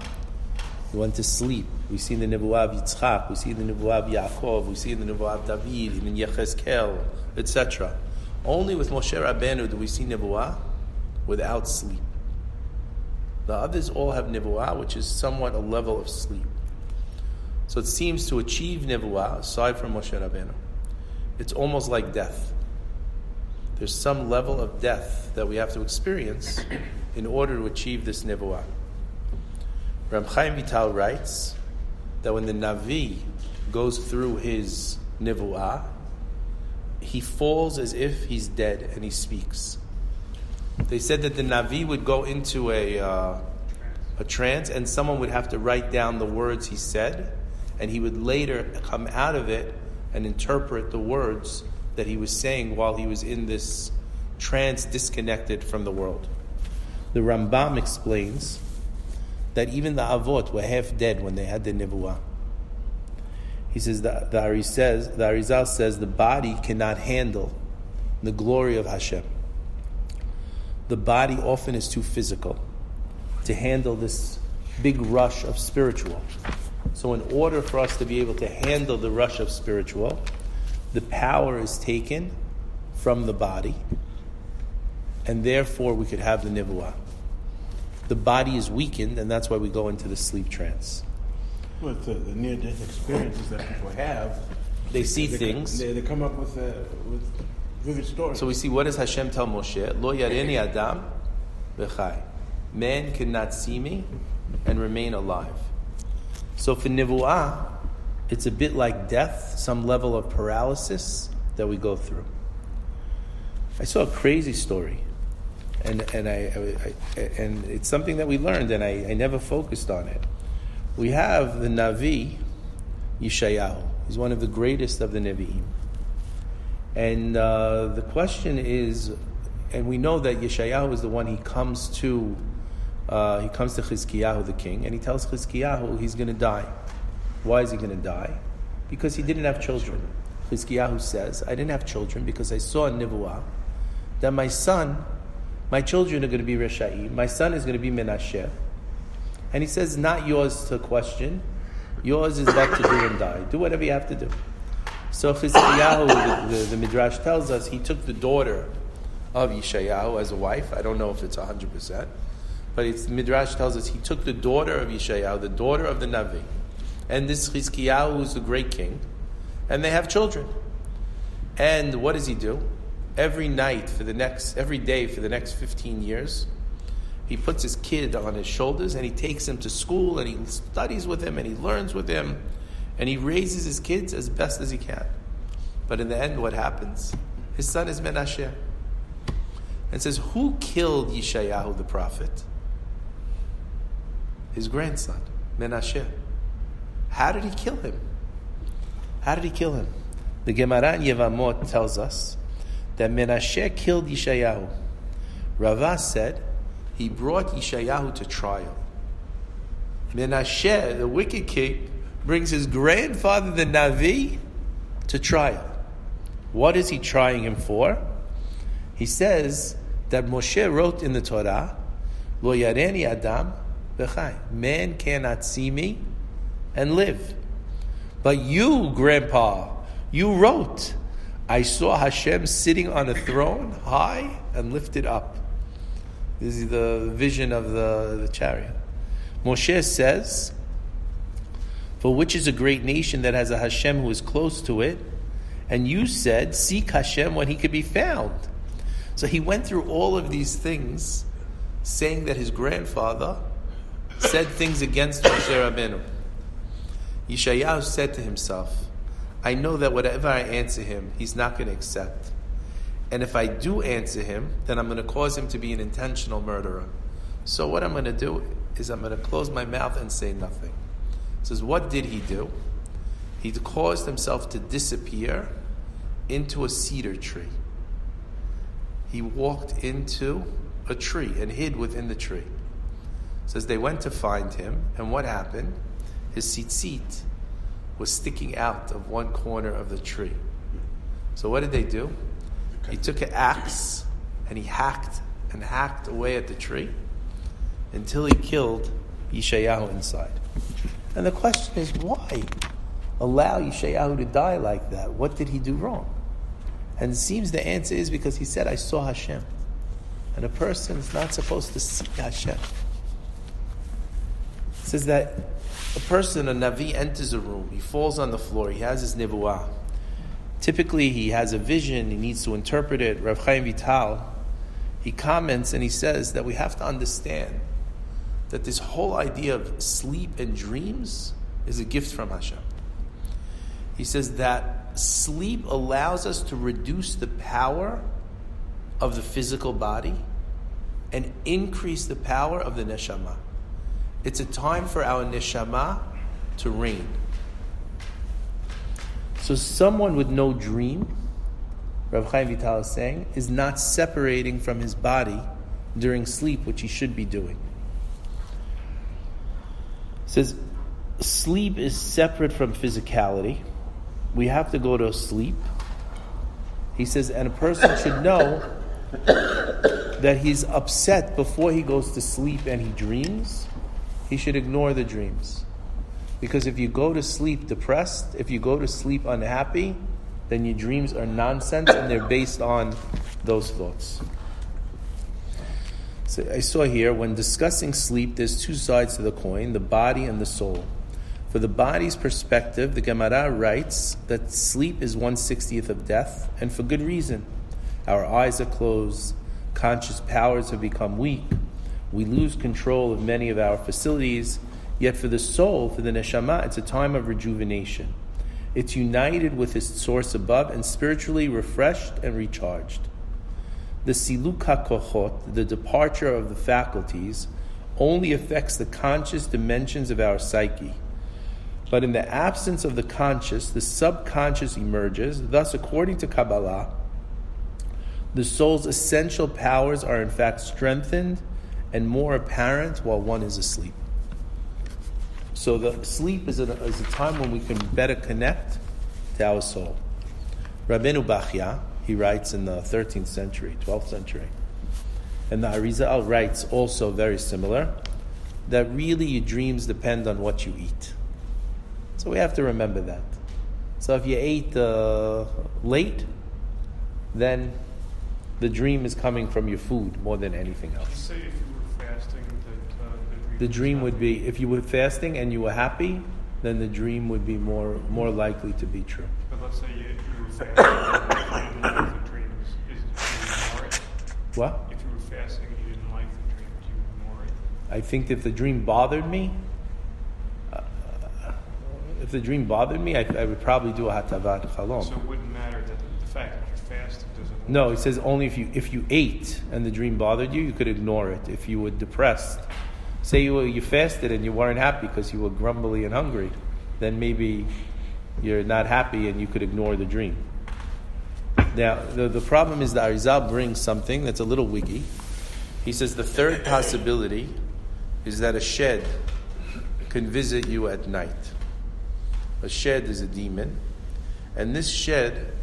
he went to sleep. We see in the Nivu'ah of Yitzchak, we see in the Nivu'ah of Yaakov, we see in the Nivu'ah of David, in Yechezkel, etc. Only with Moshe Rabbeinu do we see Nivu'ah without sleep. The others all have Nivu'ah, which is somewhat a level of sleep. So it seems to achieve Nivu'ah, aside from Moshe Rabbeinu, it's almost like death. There's some level of death that we have to experience in order to achieve this Nivu'ah. Rav Chaim Vital writes that when the Navi goes through his Nivu'ah, he falls as if he's dead and he speaks. They said that the Navi would go into a, uh, a trance and someone would have to write down the words he said, and he would later come out of it and interpret the words that he was saying while he was in this trance disconnected from the world. The Rambam explains that even the Avot were half dead when they had the Nivuah. He says that the Ari says the Arizal says the body cannot handle the glory of Hashem. The body often is too physical to handle this big rush of spiritual. So, in order for us to be able to handle the rush of spiritual, the power is taken from the body, and therefore we could have the nivuah. The body is weakened, and that's why we go into the sleep trance. With the, the near-death experiences that people have, They see they, things. They, they come up with uh, with vivid stories. So we see what does Hashem tell Moshe? Lo yarini adam v'chai. Man cannot see me and remain alive. So for nivuah, it's a bit like death, some level of paralysis that we go through. I saw a crazy story, and and I, I, I and it's something that we learned, and I, I never focused on it. We have the Navi Yeshayahu. He's one of the greatest of the Nevi'im. And uh, the question is, and we know that Yeshayahu is the one he comes to, uh, he comes to Chizkiyahu the king, and he tells Chizkiyahu he's going to die. Why is he going to die? Because he didn't have children. Chizkiyahu says, I didn't have children because I saw in Nivuah that my son, my children are going to be Resha'im, my son is going to be Menashe. And he says, not yours to question, yours is that to do and die. Do whatever you have to do. So Chizkiyahu, the, the, the Midrash tells us, he took the daughter of Yeshayahu as a wife. I don't know if it's 100%. But it's, Midrash tells us he took the daughter of Yeshayahu, the daughter of the Navi. And this Chizkiyahu is a great king. And they have children. And what does he do? Every night for the next, every day for the next 15 years, he puts his kid on his shoulders and he takes him to school and he studies with him and he learns with him and he raises his kids as best as he can. But in the end, what happens? His son is Menashe. And says, Who killed Yeshayahu the prophet? His grandson, Menashe. How did he kill him? How did he kill him? The Gemara in Yevamot tells us that Menashe killed Yeshayahu. Rava said he brought Yeshayahu to trial. Menashe, the wicked king, brings his grandfather, the Navi, to trial. What is he trying him for? He says that Moshe wrote in the Torah, Lo yareni adam. Man cannot see me and live. But you, Grandpa, you wrote, I saw Hashem sitting on a throne, high and lifted up. This is the vision of the, the chariot. Moshe says, For which is a great nation that has a Hashem who is close to it? And you said, Seek Hashem when he could be found. So he went through all of these things, saying that his grandfather said things against Moshe Rabbeinu. Yeshayahu said to himself, I know that whatever I answer him, he's not going to accept. And if I do answer him, then I'm going to cause him to be an intentional murderer. So what I'm going to do is I'm going to close my mouth and say nothing. He says, what did he do? He caused himself to disappear into a cedar tree. He walked into a tree and hid within the tree. says they went to find him, and what happened? His tzitzit was sticking out of one corner of the tree. So what did they do? He took an axe and he hacked and hacked away at the tree until he killed Yeshayahu inside. And the question is, why allow Yeshayahu to die like that? What did he do wrong? And it seems the answer is because he said, I saw Hashem. And a person is not supposed to see Hashem. It says that a person, a Navi, enters a room, he falls on the floor, he has his nivuah. Typically, he has a vision, he needs to interpret it. Rav Chaim Vital, he comments and he says that we have to understand that this whole idea of sleep and dreams is a gift from Hashem. He says that sleep allows us to reduce the power of the physical body and increase the power of the neshama. It's a time for our neshama to reign. So someone with no dream, Rav Chaim Vital is saying, is not separating from his body during sleep, which he should be doing. says sleep is separate from physicality. We have to go to sleep. He says, and a person should know that he's upset before he goes to sleep and he dreams he should ignore the dreams. Because if you go to sleep depressed, if you go to sleep unhappy, then your dreams are nonsense and they're based on those thoughts. So I saw here when discussing sleep, there's two sides to the coin the body and the soul. For the body's perspective, the Gemara writes that sleep is 160th of death, and for good reason. Our eyes are closed, conscious powers have become weak, we lose control of many of our facilities. Yet for the soul, for the neshama, it's a time of rejuvenation. It's united with its source above and spiritually refreshed and recharged. The siluka kochot, the departure of the faculties, only affects the conscious dimensions of our psyche. But in the absence of the conscious, the subconscious emerges. Thus, according to Kabbalah, the soul's essential powers are in fact strengthened and more apparent while one is asleep. So the sleep is a, is a time when we can better connect to our soul. Rabbeinu Bachya, he writes in the 13th century, 12th century, and the Arizal writes also very similar, that really your dreams depend on what you eat. So we have to remember that. So if you ate uh, late, then the dream is coming from your food more than anything else the dream would be if you were fasting and you were happy, then the dream would be more more likely to be true. But let's say you, you were fasting, you didn't like the dreams. Is, you ignore it? What? If you were fasting, you didn't like the dream, do you ignore it? I think if the dream bothered me, uh, if the dream bothered me, I, I, would probably do a hatavat chalom. So it wouldn't matter that the fact that you're fasting doesn't. No, it says only if you if you ate and the dream bothered you, you could ignore it. If you were depressed Say you, you fasted and you weren't happy because you were grumbly and hungry, then maybe you're not happy and you could ignore the dream. Now, the, the problem is that Arizal brings something that's a little wiggy. He says the third possibility is that a shed can visit you at night. A shed is a demon, and this shed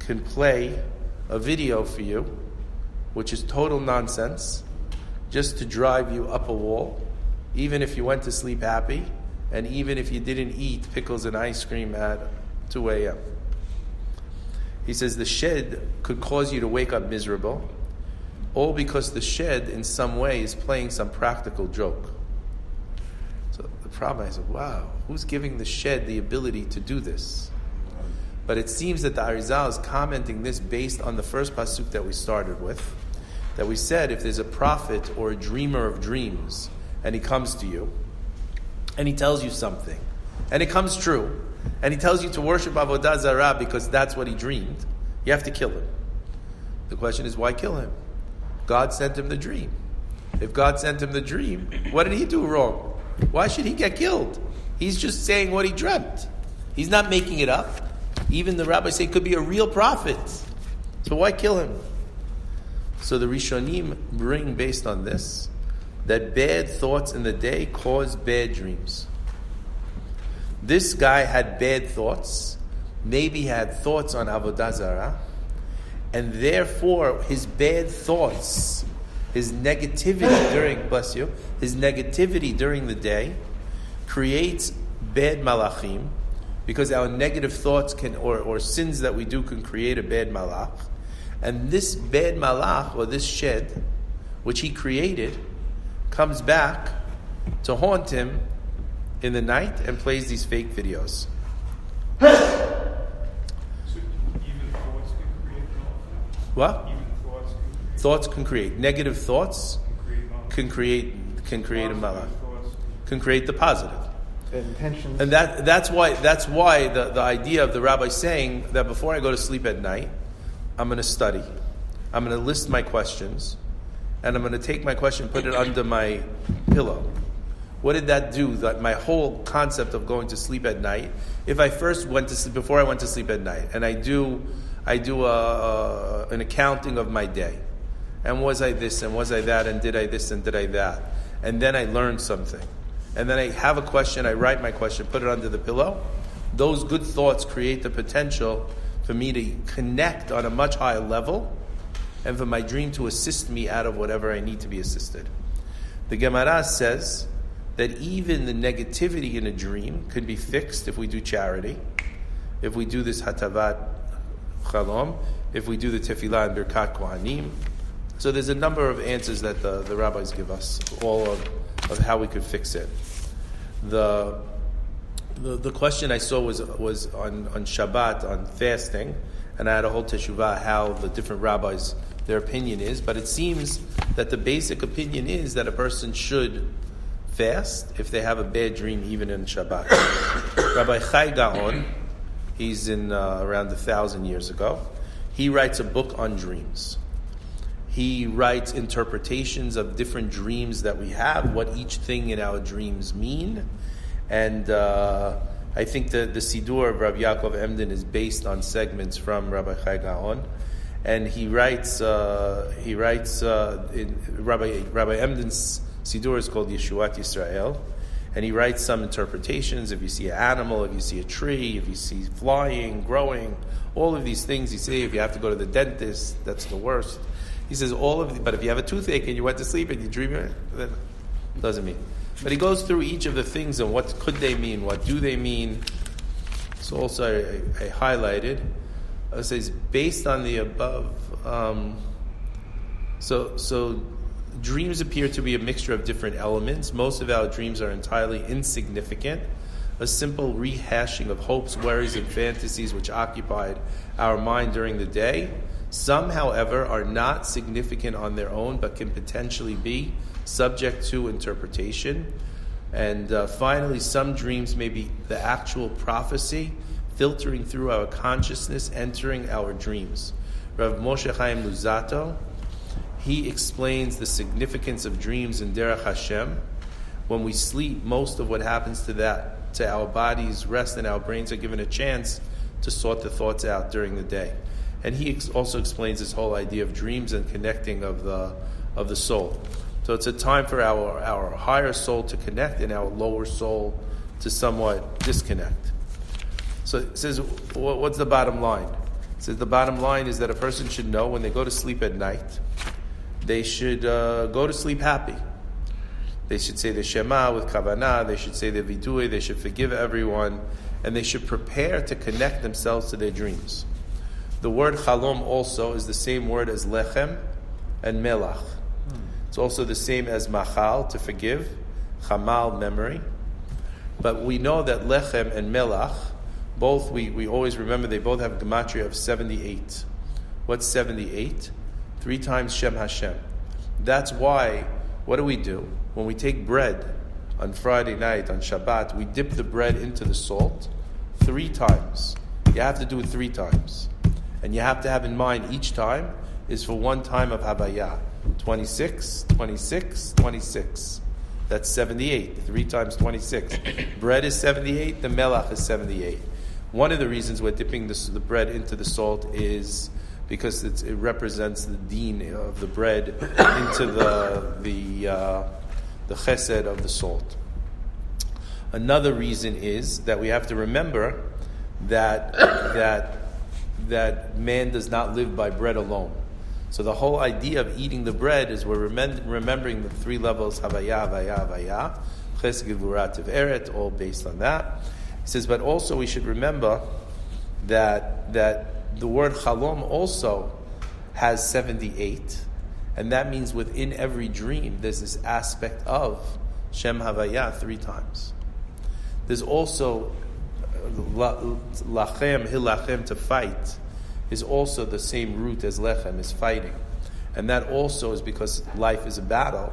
can play a video for you, which is total nonsense, just to drive you up a wall, even if you went to sleep happy, and even if you didn't eat pickles and ice cream at 2 a.m. He says the shed could cause you to wake up miserable, all because the shed, in some way, is playing some practical joke. So the problem, I said, wow, who's giving the shed the ability to do this? But it seems that the Arizal is commenting this based on the first pasuk that we started with, that we said if there's a prophet or a dreamer of dreams, and he comes to you, and he tells you something, and it comes true, and he tells you to worship Avodah Zarah because that's what he dreamed, you have to kill him. The question is, why kill him? God sent him the dream. If God sent him the dream, what did he do wrong? Why should he get killed? He's just saying what he dreamt. He's not making it up. Even the rabbis say it could be a real prophet. So why kill him? So the Rishonim bring based on this that bad thoughts in the day cause bad dreams. This guy had bad thoughts, maybe had thoughts on Avodah Zarah, and therefore his bad thoughts, his negativity during, bless you, his negativity during the day creates bad malachim, because our negative thoughts can, or, or sins that we do can create a bad malach. And this bad malach, or this shed, which he created, comes back to haunt him in the night and plays these fake videos. So thoughts can create? What? Even thoughts can create, Thoughts can create negative thoughts can create can create can create a malach can create the positive. Intentions. And that, that's why, that's why the, the idea of the rabbi saying that before I go to sleep at night, I'm going to study. I'm going to list my questions. And I'm going to take my question, put it under my pillow. What did that do? That my whole concept of going to sleep at night. If I first went to sleep, before I went to sleep at night, and I do, I do a, a, an accounting of my day, and was I this and was I that and did I this and did I that, and then I learned something, and then I have a question, I write my question, put it under the pillow. Those good thoughts create the potential for me to connect on a much higher level, and for my dream to assist me out of whatever I need to be assisted. The Gemara says that even the negativity in a dream could be fixed if we do charity, if we do this hatavat chalom, if we do the tefillah and birkat kohanim. So there's a number of answers that the, the rabbis give us, all of, of how we could fix it. The, the, the question I saw was, was on, on Shabbat, on fasting, and I had a whole teshuvah how the different rabbis, their opinion is, but it seems that the basic opinion is that a person should fast if they have a bad dream even in Shabbat. Rabbi Chai Gaon, he's in uh, around a thousand years ago, he writes a book on dreams. He writes interpretations of different dreams that we have, what each thing in our dreams mean. And uh, I think the, the Sidur of Rabbi Yaakov Emden is based on segments from Rabbi Chai Gaon. And he writes, uh, he writes, uh, in, Rabbi, Rabbi Emden's Sidur is called Yeshuat Yisrael. And he writes some interpretations. If you see an animal, if you see a tree, if you see flying, growing, all of these things, you say if you have to go to the dentist, that's the worst. He says all of the, but if you have a toothache and you went to sleep and you dream then it doesn't mean. But he goes through each of the things and what could they mean, what do they mean. So also I, I highlighted. It says based on the above. Um, so so dreams appear to be a mixture of different elements. Most of our dreams are entirely insignificant. A simple rehashing of hopes, worries, and fantasies which occupied our mind during the day. Some, however, are not significant on their own, but can potentially be subject to interpretation. And uh, finally, some dreams may be the actual prophecy filtering through our consciousness, entering our dreams. Rav Moshe Chaim Luzzatto, he explains the significance of dreams in Derech Hashem. When we sleep, most of what happens to that, to our bodies, rest, and our brains are given a chance to sort the thoughts out during the day. And he ex- also explains this whole idea of dreams and connecting of the of the soul. So it's a time for our, our higher soul to connect and our lower soul to somewhat disconnect. So it says, what's the bottom line? It says the bottom line is that a person should know when they go to sleep at night, they should uh, go to sleep happy. They should say the Shema with Kavanah, they should say the Vidui, they should forgive everyone, and they should prepare to connect themselves to their dreams. The word chalom also is the same word as lechem and melach. It's also the same as machal, to forgive, chamal, memory. But we know that lechem and melach, both, we, we always remember they both have gematria of 78. What's 78? Three times Shem Hashem. That's why, what do we do? When we take bread on Friday night, on Shabbat, we dip the bread into the salt three times. You have to do it three times. And you have to have in mind each time is for one time of Havaya. 26, 26, 26. That's 78. 3 times 26. bread is 78, the melach is 78. One of the reasons we're dipping this, the bread into the salt is because it represents the deen of the bread into the, the, uh, the chesed of the salt. Another reason is that we have to remember that, that, that man does not live by bread alone. So the whole idea of eating the bread is we're remembering the three levels Havaya, Havaya, Havaya, Ches, Givurat, Eret, all based on that. He says, but also we should remember that, that the word Chalom also has 78, and that means within every dream there's this aspect of Shem Havaya three times. There's also uh, Lachem, Hilachem, to fight is also the same root as lechem, is fighting. And that also is because life is a battle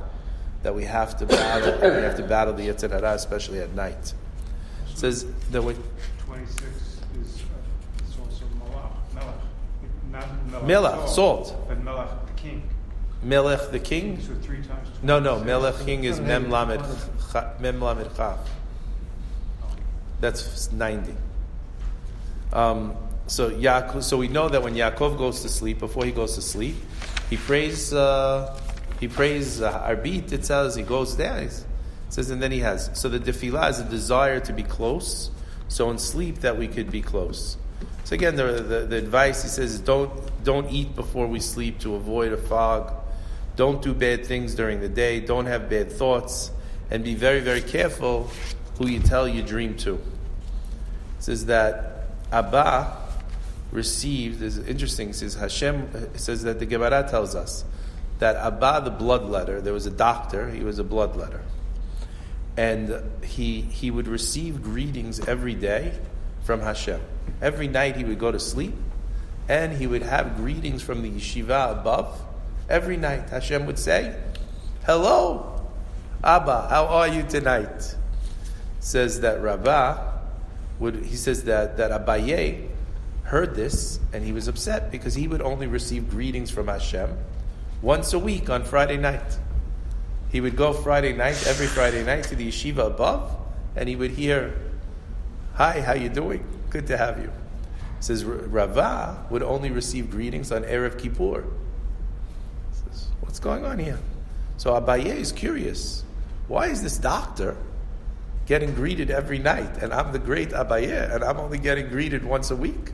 that we have to battle. we have to battle the Yetzer Hara, especially at night. It says that we. 26 is uh, it's also Melach. Melach. Melech, salt. But Melech, the king. Melech, the king? So three times. No, no. Melech, king is Mem Lamed, Mem Lamed Chav. That's 90. Um, so Yaakov, so we know that when Yaakov goes to sleep, before he goes to sleep, he prays. Uh, he prays uh, Arbit. It says he goes there. It says, and then he has. So the tefillah is a desire to be close. So in sleep, that we could be close. So again, the, the, the advice he says don't don't eat before we sleep to avoid a fog. Don't do bad things during the day. Don't have bad thoughts, and be very very careful who you tell your dream to. It says that Abba received is interesting. Says Hashem says that the Gemara tells us that Abba, the bloodletter, there was a doctor. He was a bloodletter, and he he would receive greetings every day from Hashem. Every night he would go to sleep, and he would have greetings from the yeshiva above. Every night Hashem would say, "Hello, Abba, how are you tonight?" Says that Rabbah would he says that that Abaye heard this and he was upset because he would only receive greetings from Hashem once a week on Friday night. He would go Friday night, every Friday night, to the yeshiva above, and he would hear, "Hi, how you doing? Good to have you." Says Rava would only receive greetings on erev Kippur. Says, What's going on here? So Abaye is curious. Why is this doctor getting greeted every night, and I'm the great Abaye, and I'm only getting greeted once a week?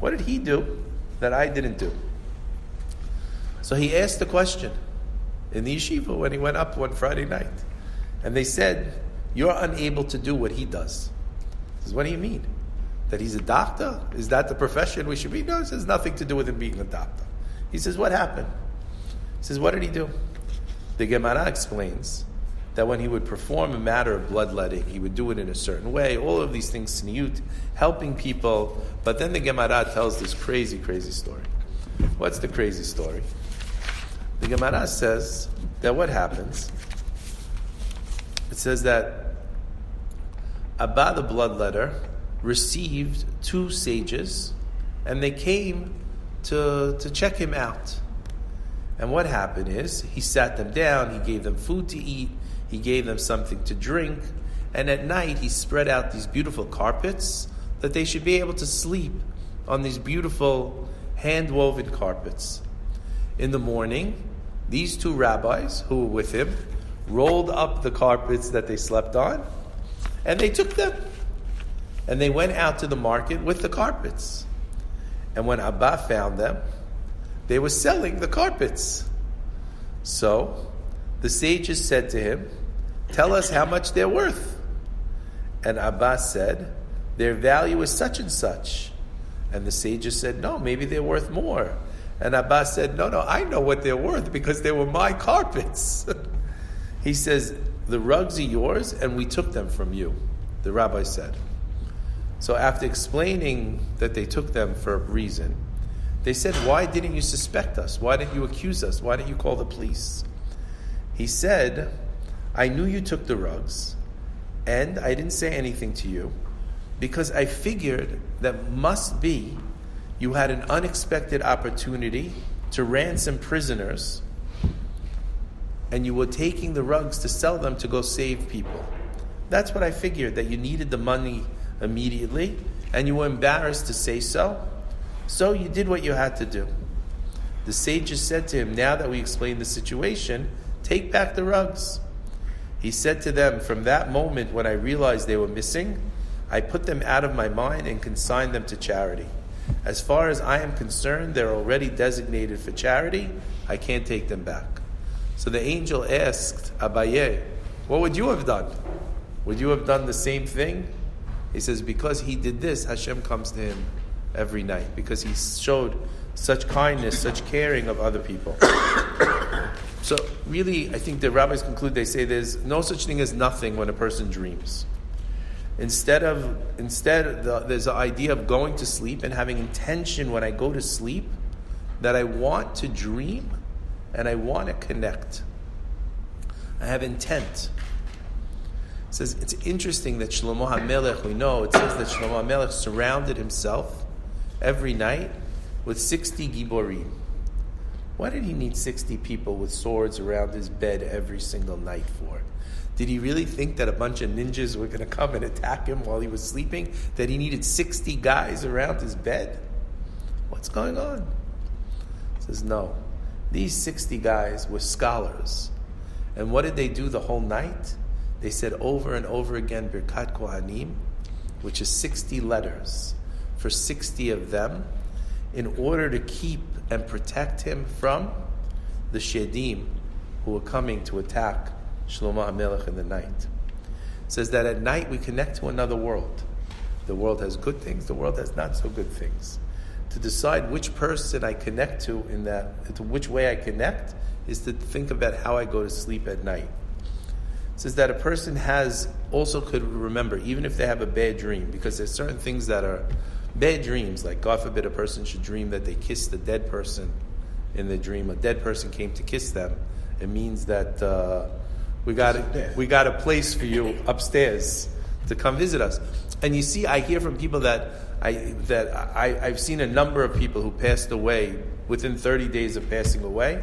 What did he do that I didn't do? So he asked the question in the yeshiva when he went up one Friday night. And they said, You're unable to do what he does. He says, What do you mean? That he's a doctor? Is that the profession we should be? No, it has nothing to do with him being a doctor. He says, What happened? He says, What did he do? The Gemara explains that when he would perform a matter of bloodletting, he would do it in a certain way. All of these things, sniyut, helping people. But then the Gemara tells this crazy, crazy story. What's the crazy story? The Gemara says that what happens? It says that Abba the bloodletter received two sages, and they came to, to check him out. And what happened is he sat them down, he gave them food to eat, he gave them something to drink, and at night he spread out these beautiful carpets that they should be able to sleep on these beautiful hand woven carpets. In the morning, These two rabbis who were with him rolled up the carpets that they slept on and they took them. And they went out to the market with the carpets. And when Abba found them, they were selling the carpets. So the sages said to him, Tell us how much they're worth. And Abba said, Their value is such and such. And the sages said, No, maybe they're worth more. And Abba said, No, no, I know what they're worth because they were my carpets. he says, The rugs are yours, and we took them from you, the rabbi said. So after explaining that they took them for a reason, they said, Why didn't you suspect us? Why didn't you accuse us? Why didn't you call the police? He said, I knew you took the rugs, and I didn't say anything to you because I figured that must be you had an unexpected opportunity to ransom prisoners and you were taking the rugs to sell them to go save people. That's what I figured, that you needed the money immediately, and you were embarrassed to say so. So you did what you had to do. The sages said to him, Now that we explained the situation, take back the rugs. He said to them, From that moment when I realized they were missing, I put them out of my mind and consigned them to charity. As far as I am concerned, they're already designated for charity. I can't take them back. So the angel asked Abaye, What would you have done? Would you have done the same thing? He says, because he did this, Hashem comes to him every night because he showed such kindness, such caring of other people. So, really, I think the rabbis conclude they say there's no such thing as nothing when a person dreams. Instead of instead, the, there's the idea of going to sleep and having intention when I go to sleep that I want to dream and I want to connect. I have intent It says it's interesting that Shlomo HaMelech, we know, it says that Shlomo HaMelech surrounded himself every night with 60 Giborim. Why did he need 60 people with swords around his bed every single night for? Did he really think that a bunch of ninjas were going to come and attack him while he was sleeping? That he needed 60 guys around his bed? What's going on? He says, no. These 60 guys were scholars. And what did they do the whole night? They said over and over again Birkat Kohanim, which is 60 letters for 60 of them, in order to keep and protect him from the Shedim who were coming to attack Shlomo HaMelech in the night. It says that at night we connect to another world. The world has good things, the world has not so good things. To decide which person I connect to in that, to which way I connect, is to think about how I go to sleep at night says that a person has also could remember, even if they have a bad dream, because there's certain things that are bad dreams, like God forbid a person should dream that they kissed a dead person in the dream. A dead person came to kiss them. It means that uh, we got a, we got a place for you upstairs to come visit us. And you see, I hear from people that I that I, I've seen a number of people who passed away within 30 days of passing away.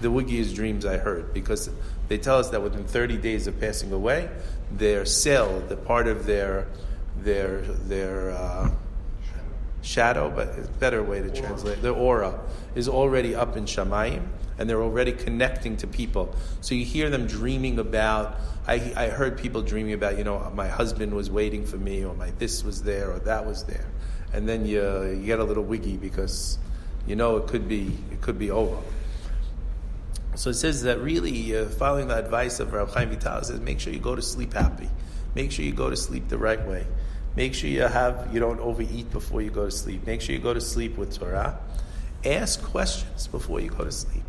The wiggiest dreams I heard because they tell us that within 30 days of passing away, their cell, the part of their their their uh, shadow, but a better way to translate The aura is already up in Shamayim, and they're already connecting to people. So you hear them dreaming about. I, I heard people dreaming about, you know, my husband was waiting for me, or my this was there, or that was there, and then you you get a little wiggy because you know it could be it could be over. So it says that really, uh, following the advice of Rav Chaim Vital, says make sure you go to sleep happy. Make sure you go to sleep the right way. Make sure you have you don't overeat before you go to sleep. Make sure you go to sleep with Torah. Ask questions before you go to sleep.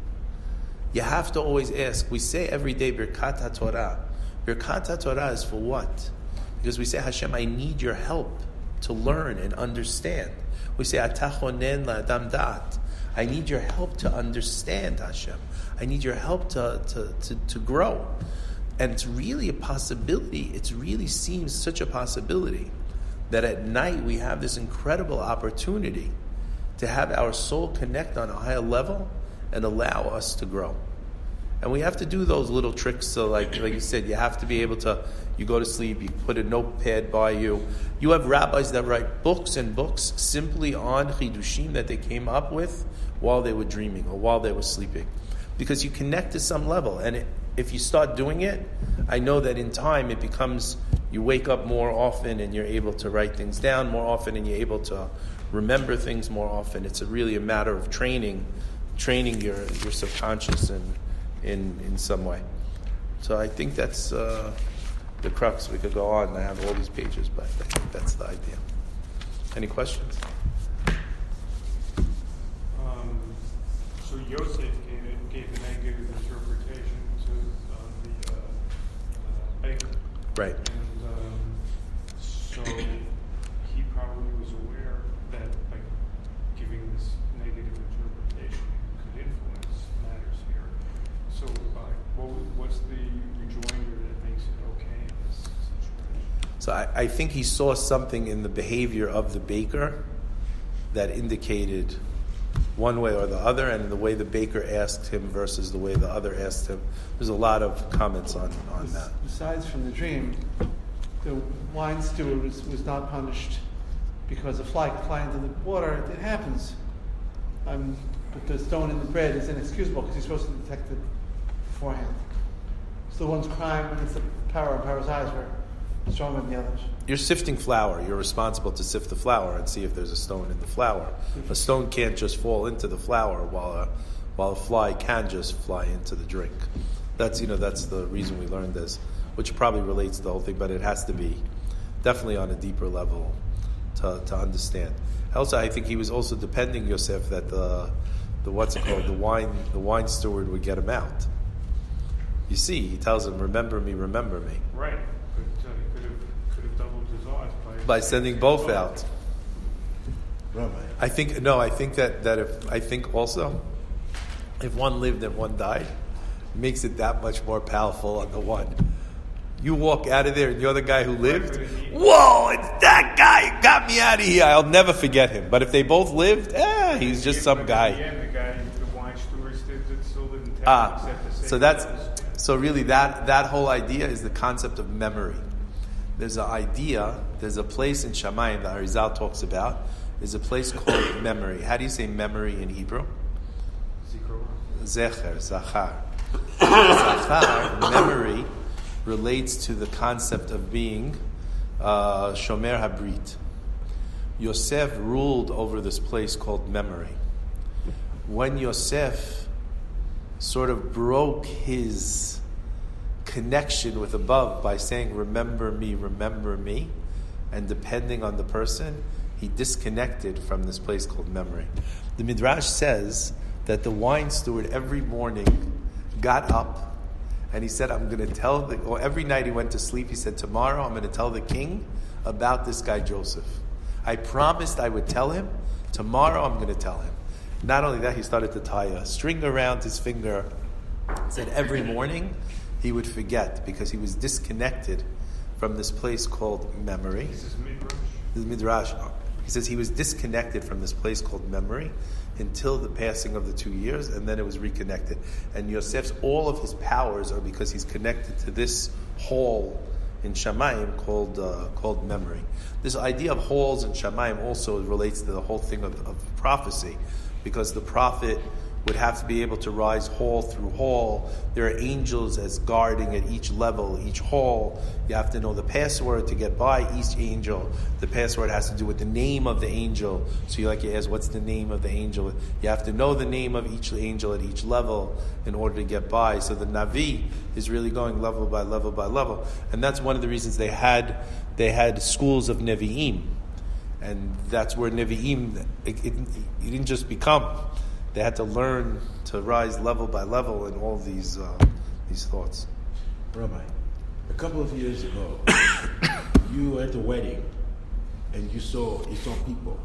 You have to always ask. We say every day Birkat Torah. Birkat Torah is for what? Because we say Hashem, I need your help to learn and understand. We say Atachonen la'adam da'at. I need your help to understand Hashem. I need your help to, to, to, to grow. And it's really a possibility. It really seems such a possibility that at night we have this incredible opportunity to have our soul connect on a higher level and allow us to grow. And we have to do those little tricks. So, like, like you said, you have to be able to. You go to sleep. You put a notepad by you. You have rabbis that write books and books simply on chidushim that they came up with while they were dreaming or while they were sleeping. because you connect to some level. And it, if you start doing it, I know that in time it becomes you wake up more often and you're able to write things down more often and you're able to remember things more often. It's a really a matter of training, training your, your subconscious in, in, in some way. So I think that's uh, the crux. We could go on. I have all these pages, but I think that's the idea. Any questions? Um, so Yosef gave, gave a negative interpretation to uh, the uh, uh, baker. Right. And so he probably was aware that by giving this negative interpretation could influence matters here. So uh, what, what's the rejoinder that makes it okay in this situation? So I, I think he saw something in the behavior of the baker that indicated one way or the other, and the way the baker asked him versus the way the other asked him. There's a lot of comments on, on that. Besides from the dream, the wine steward was, was not punished because a fly flying into the water. It happens. Um, but the stone in the bread is inexcusable because he's supposed to detect it beforehand. So the one's crime it's the power, and power's eyes were stronger than the others. You're sifting flour. You're responsible to sift the flour and see if there's a stone in the flour. A stone can't just fall into the flour while a, while a fly can just fly into the drink. That's you know that's the reason we learned this, which probably relates to the whole thing, but it has to be definitely on a deeper level to, to understand. Also, I think he was also depending Yosef that the the what's it called the wine the wine steward would get him out. You see, he tells him, "Remember me, remember me," Right, but uh, he could have could have doubled his odds by by sending both out. Rabbi. I think no. I think that that if I think also, if one lived and one died, makes it that much more powerful on the one. You walk out of there and you're the guy who lived. Whoa! It's that guy who got me out of here. I'll never forget him. But if they both lived, eh, he's just some guy. the end, the guy, the wine steward still, still didn't tell him Ah, except to say so that's so really that that whole idea is the concept of memory. There's an idea. There's a place in Shamayim that Arizal talks about. There's a place called memory. How do you say memory in Hebrew? Zecher, Zachar. Zachar, memory, relates to the concept of being uh, Shomer Habrit. Yosef ruled over this place called memory. When Yosef sort of broke his connection with above by saying, Remember me, remember me, and depending on the person, he disconnected from this place called memory. The Midrash says that the wine steward every morning got up and he said, I'm going to tell the, or every night he went to sleep, he said, Tomorrow I'm going to tell the king about this guy Joseph. I promised I would tell him. Tomorrow I'm going to tell him. Not only that, he started to tie a string around his finger. Said every morning he would forget because he was disconnected from this place called memory. This is Midrash. The Midrash. He says he was disconnected from this place called memory until the passing of the two years, and then it was reconnected. And Yosef's all of his powers are because he's connected to this hall in Shamayim called uh, called memory. This idea of halls in Shamayim also relates to the whole thing of, of prophecy, because the prophet would have to be able to rise hall through hall. There are angels as guarding at each level, each hall. You have to know the password to get by each angel. The password has to do with the name of the angel. So you like you ask, what's the name of the angel? You have to know the name of each angel at each level in order to get by. So the Navi is really going level by level by level, and that's one of the reasons they had they had schools of Nevi'im, and that's where Nevi'im it, it, it didn't just become they had to learn to rise level by level in all these uh, these thoughts. Rabbi, a couple of years ago, you were at a wedding and you saw you saw people